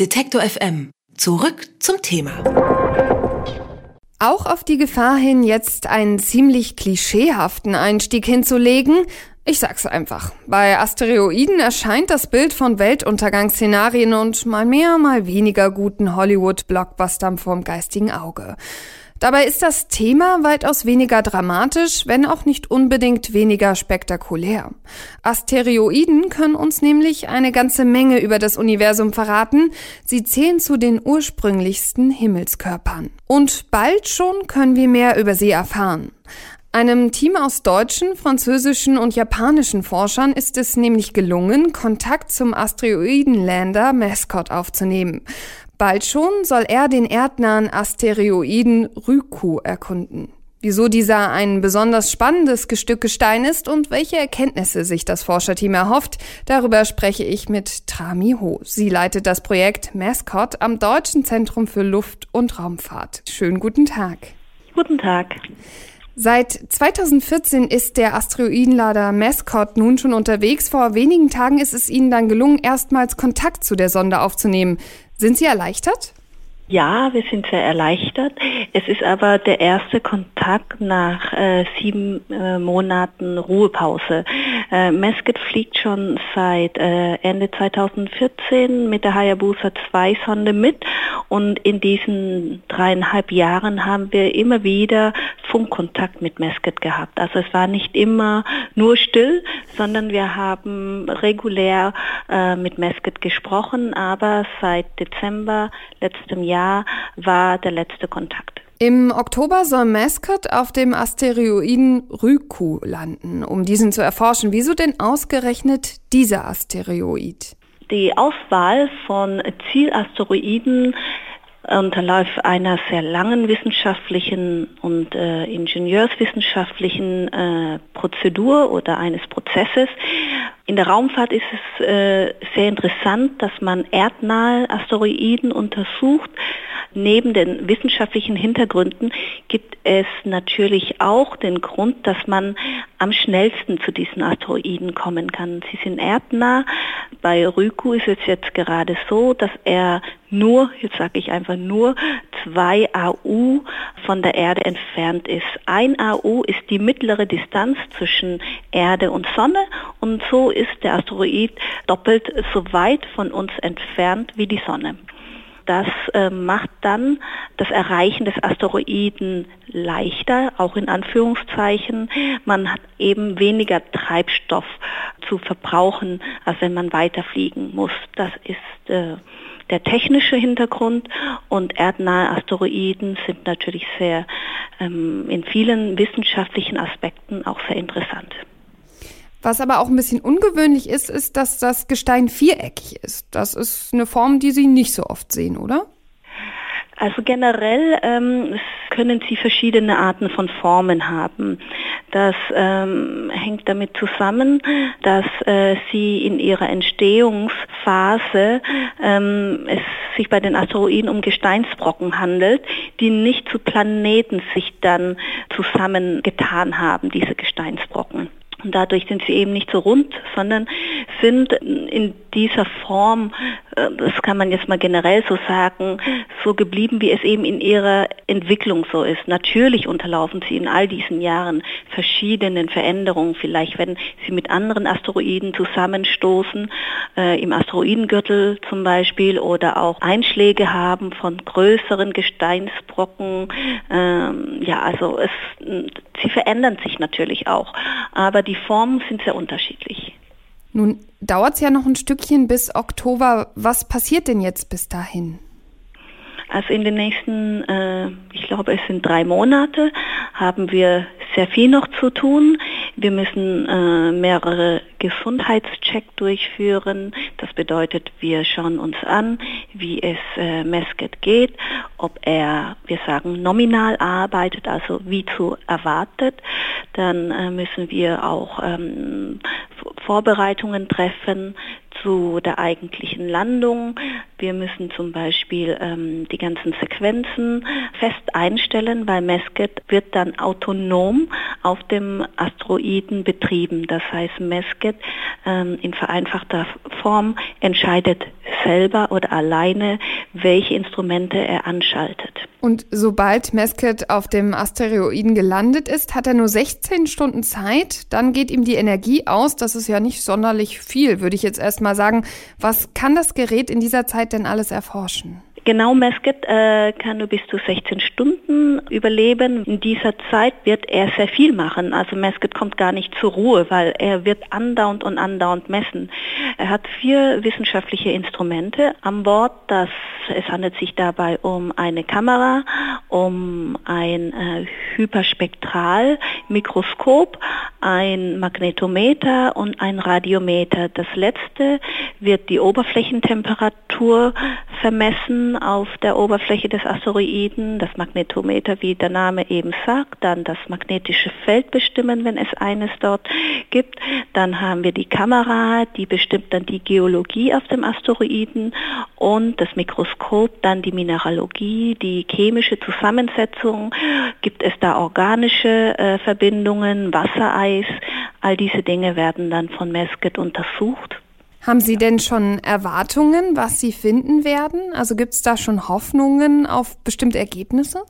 Detektor FM. Zurück zum Thema. Auch auf die Gefahr hin, jetzt einen ziemlich klischeehaften Einstieg hinzulegen, ich sag's einfach. Bei Asteroiden erscheint das Bild von Weltuntergangsszenarien und mal mehr, mal weniger guten Hollywood-Blockbustern vorm geistigen Auge. Dabei ist das Thema weitaus weniger dramatisch, wenn auch nicht unbedingt weniger spektakulär. Asteroiden können uns nämlich eine ganze Menge über das Universum verraten. Sie zählen zu den ursprünglichsten Himmelskörpern. Und bald schon können wir mehr über sie erfahren. Einem Team aus deutschen, französischen und japanischen Forschern ist es nämlich gelungen, Kontakt zum Asteroidenlander Mascot aufzunehmen. Bald schon soll er den erdnahen Asteroiden Ryuku erkunden. Wieso dieser ein besonders spannendes Gestück Gestein ist und welche Erkenntnisse sich das Forscherteam erhofft, darüber spreche ich mit Trami Ho. Sie leitet das Projekt Mascot am Deutschen Zentrum für Luft- und Raumfahrt. Schönen guten Tag. Guten Tag. Seit 2014 ist der Asteroidenlader Mascot nun schon unterwegs. Vor wenigen Tagen ist es Ihnen dann gelungen, erstmals Kontakt zu der Sonde aufzunehmen. Sind Sie erleichtert? Ja, wir sind sehr erleichtert. Es ist aber der erste Kontakt nach äh, sieben äh, Monaten Ruhepause. Äh, Mesket fliegt schon seit äh, Ende 2014 mit der Hayabusa 2 Sonde mit und in diesen dreieinhalb Jahren haben wir immer wieder Funkkontakt mit Mesket gehabt. Also es war nicht immer nur still, sondern wir haben regulär äh, mit Mesket gesprochen, aber seit Dezember letztem Jahr war der letzte Kontakt. Im Oktober soll Mascot auf dem Asteroiden Ryuku landen, um diesen zu erforschen. Wieso denn ausgerechnet dieser Asteroid? Die Auswahl von Zielasteroiden unterläuft einer sehr langen wissenschaftlichen und äh, ingenieurswissenschaftlichen äh, Prozedur oder eines Prozesses. In der Raumfahrt ist es äh, sehr interessant, dass man erdnahe Asteroiden untersucht. Neben den wissenschaftlichen Hintergründen gibt es natürlich auch den Grund, dass man am schnellsten zu diesen Asteroiden kommen kann. Sie sind erdnah. Bei Ryugu ist es jetzt gerade so, dass er nur, jetzt sage ich einfach nur, zwei AU von der Erde entfernt ist. Ein AU ist die mittlere Distanz zwischen Erde und Sonne und so ist der Asteroid doppelt so weit von uns entfernt wie die Sonne. Das äh, macht dann das Erreichen des Asteroiden leichter, auch in Anführungszeichen. Man hat eben weniger Treibstoff zu verbrauchen, als wenn man weiterfliegen muss. Das ist äh, der technische Hintergrund und erdnahe Asteroiden sind natürlich sehr ähm, in vielen wissenschaftlichen Aspekten auch sehr interessant. Was aber auch ein bisschen ungewöhnlich ist, ist, dass das Gestein viereckig ist. Das ist eine Form, die Sie nicht so oft sehen, oder? Also generell ähm, können Sie verschiedene Arten von Formen haben. Das ähm, hängt damit zusammen, dass äh, Sie in Ihrer Entstehungsphase ähm, es sich bei den Asteroiden um Gesteinsbrocken handelt, die nicht zu Planeten sich dann zusammengetan haben, diese Gesteinsbrocken. Und dadurch sind sie eben nicht so rund, sondern sind in dieser Form, äh, das kann man jetzt mal generell so sagen, so geblieben, wie es eben in ihrer Entwicklung so ist. Natürlich unterlaufen sie in all diesen Jahren verschiedenen Veränderungen, vielleicht wenn sie mit anderen Asteroiden zusammenstoßen, äh, im Asteroidengürtel zum Beispiel, oder auch Einschläge haben von größeren Gesteinsbrocken. Ähm, ja, also es, sie verändern sich natürlich auch, aber die Formen sind sehr unterschiedlich. Nun dauert es ja noch ein Stückchen bis Oktober. Was passiert denn jetzt bis dahin? Also in den nächsten, äh, ich glaube es sind drei Monate, haben wir sehr viel noch zu tun. Wir müssen äh, mehrere Gesundheitscheck durchführen. Das bedeutet, wir schauen uns an, wie es äh, Mesket geht, ob er, wir sagen, nominal arbeitet, also wie zu erwartet. Dann äh, müssen wir auch ähm, Vorbereitungen treffen zu der eigentlichen Landung. Wir müssen zum Beispiel ähm, die ganzen Sequenzen fest einstellen, weil Mesket wird dann autonom auf dem Asteroiden betrieben. Das heißt, Mesket ähm, in vereinfachter Form entscheidet selber oder alleine, welche Instrumente er anschaltet. Und sobald Mesket auf dem Asteroiden gelandet ist, hat er nur 16 Stunden Zeit. Dann geht ihm die Energie aus. Das ist ja nicht sonderlich viel, würde ich jetzt erstmal sagen. Was kann das Gerät in dieser Zeit denn alles erforschen? Genau, Mesket äh, kann nur bis zu 16 Stunden überleben. In dieser Zeit wird er sehr viel machen. Also Mesket kommt gar nicht zur Ruhe, weil er wird andauernd und andauernd messen. Er hat vier wissenschaftliche Instrumente an Bord. Das, es handelt sich dabei um eine Kamera, um ein äh, Hyperspektralmikroskop, ein Magnetometer und ein Radiometer. Das letzte wird die Oberflächentemperatur vermessen auf der Oberfläche des Asteroiden, das Magnetometer, wie der Name eben sagt, dann das magnetische Feld bestimmen, wenn es eines dort gibt. Dann haben wir die Kamera, die bestimmt dann die Geologie auf dem Asteroiden und das Mikroskop, dann die Mineralogie, die chemische Zusammensetzung. Gibt es da organische äh, Verbindungen, Wassereis? All diese Dinge werden dann von Mesket untersucht. Haben Sie denn schon Erwartungen, was Sie finden werden? Also gibt es da schon Hoffnungen auf bestimmte Ergebnisse?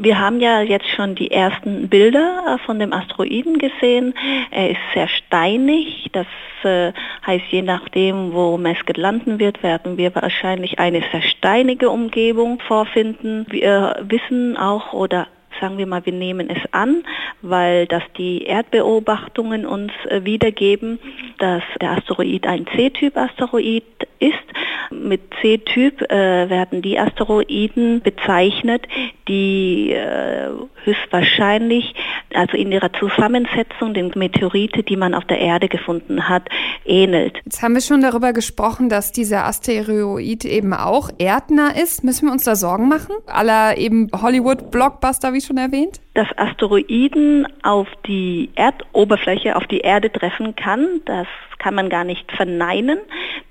Wir haben ja jetzt schon die ersten Bilder äh, von dem Asteroiden gesehen. Er ist sehr steinig. Das äh, heißt, je nachdem, wo Mesket landen wird, werden wir wahrscheinlich eine sehr steinige Umgebung vorfinden. Wir wissen auch oder sagen wir mal, wir nehmen es an, weil das die Erdbeobachtungen uns äh, wiedergeben, dass der Asteroid ein C-Typ-Asteroid ist. Mit C-Typ äh, werden die Asteroiden bezeichnet, die äh, höchstwahrscheinlich, also in ihrer Zusammensetzung, den Meteorite, die man auf der Erde gefunden hat, ähnelt. Jetzt haben wir schon darüber gesprochen, dass dieser Asteroid eben auch erdnah ist. Müssen wir uns da Sorgen machen? Aller eben Hollywood-Blockbuster, wie schon erwähnt? Dass Asteroiden auf die Erdoberfläche, auf die Erde treffen kann, das kann man gar nicht verneinen.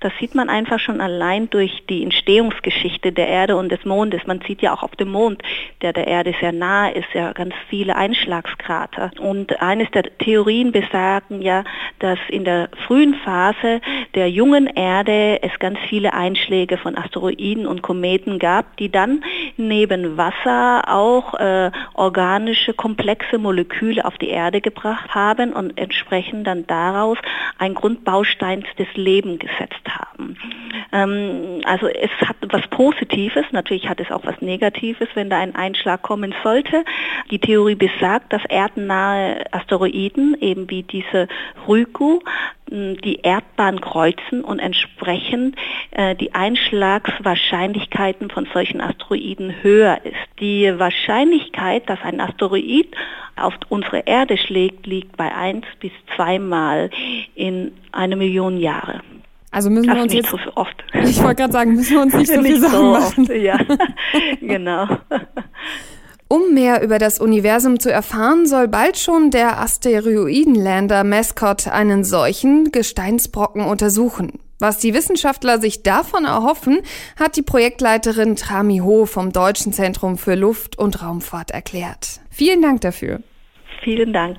Das sieht man einfach schon allein durch die Entstehungsgeschichte der Erde und des Mondes. Man sieht ja auch auf dem Mond, der der Erde sehr nahe ist, ja ganz viele Einschlagskrater. Und eines der Theorien besagen ja, dass in der frühen Phase der jungen Erde es ganz viele Einschläge von Asteroiden und Kometen gab, die dann neben Wasser auch äh, organische, komplexe Moleküle auf die Erde gebracht haben und entsprechend dann daraus ein Grundbaustein des Lebens gesetzt haben. Ähm, also es hat was Positives, natürlich hat es auch was Negatives, wenn da ein Einschlag kommen sollte. Die Theorie besagt, dass erdnahe Asteroiden, eben wie diese Ryugu, die Erdbahn kreuzen und entsprechend äh, die Einschlagswahrscheinlichkeiten von solchen Asteroiden höher ist. Die Wahrscheinlichkeit, dass ein Asteroid auf unsere Erde schlägt, liegt bei 1 bis 2 Mal in eine Million Jahre. Also müssen wir uns nicht jetzt so oft. Ich wollte gerade sagen, müssen wir uns nicht so viel Sorgen so machen. Oft, ja, genau. Um mehr über das Universum zu erfahren, soll bald schon der Asteroidenlander Mascot einen solchen Gesteinsbrocken untersuchen. Was die Wissenschaftler sich davon erhoffen, hat die Projektleiterin Trami Ho vom Deutschen Zentrum für Luft- und Raumfahrt erklärt. Vielen Dank dafür. Vielen Dank.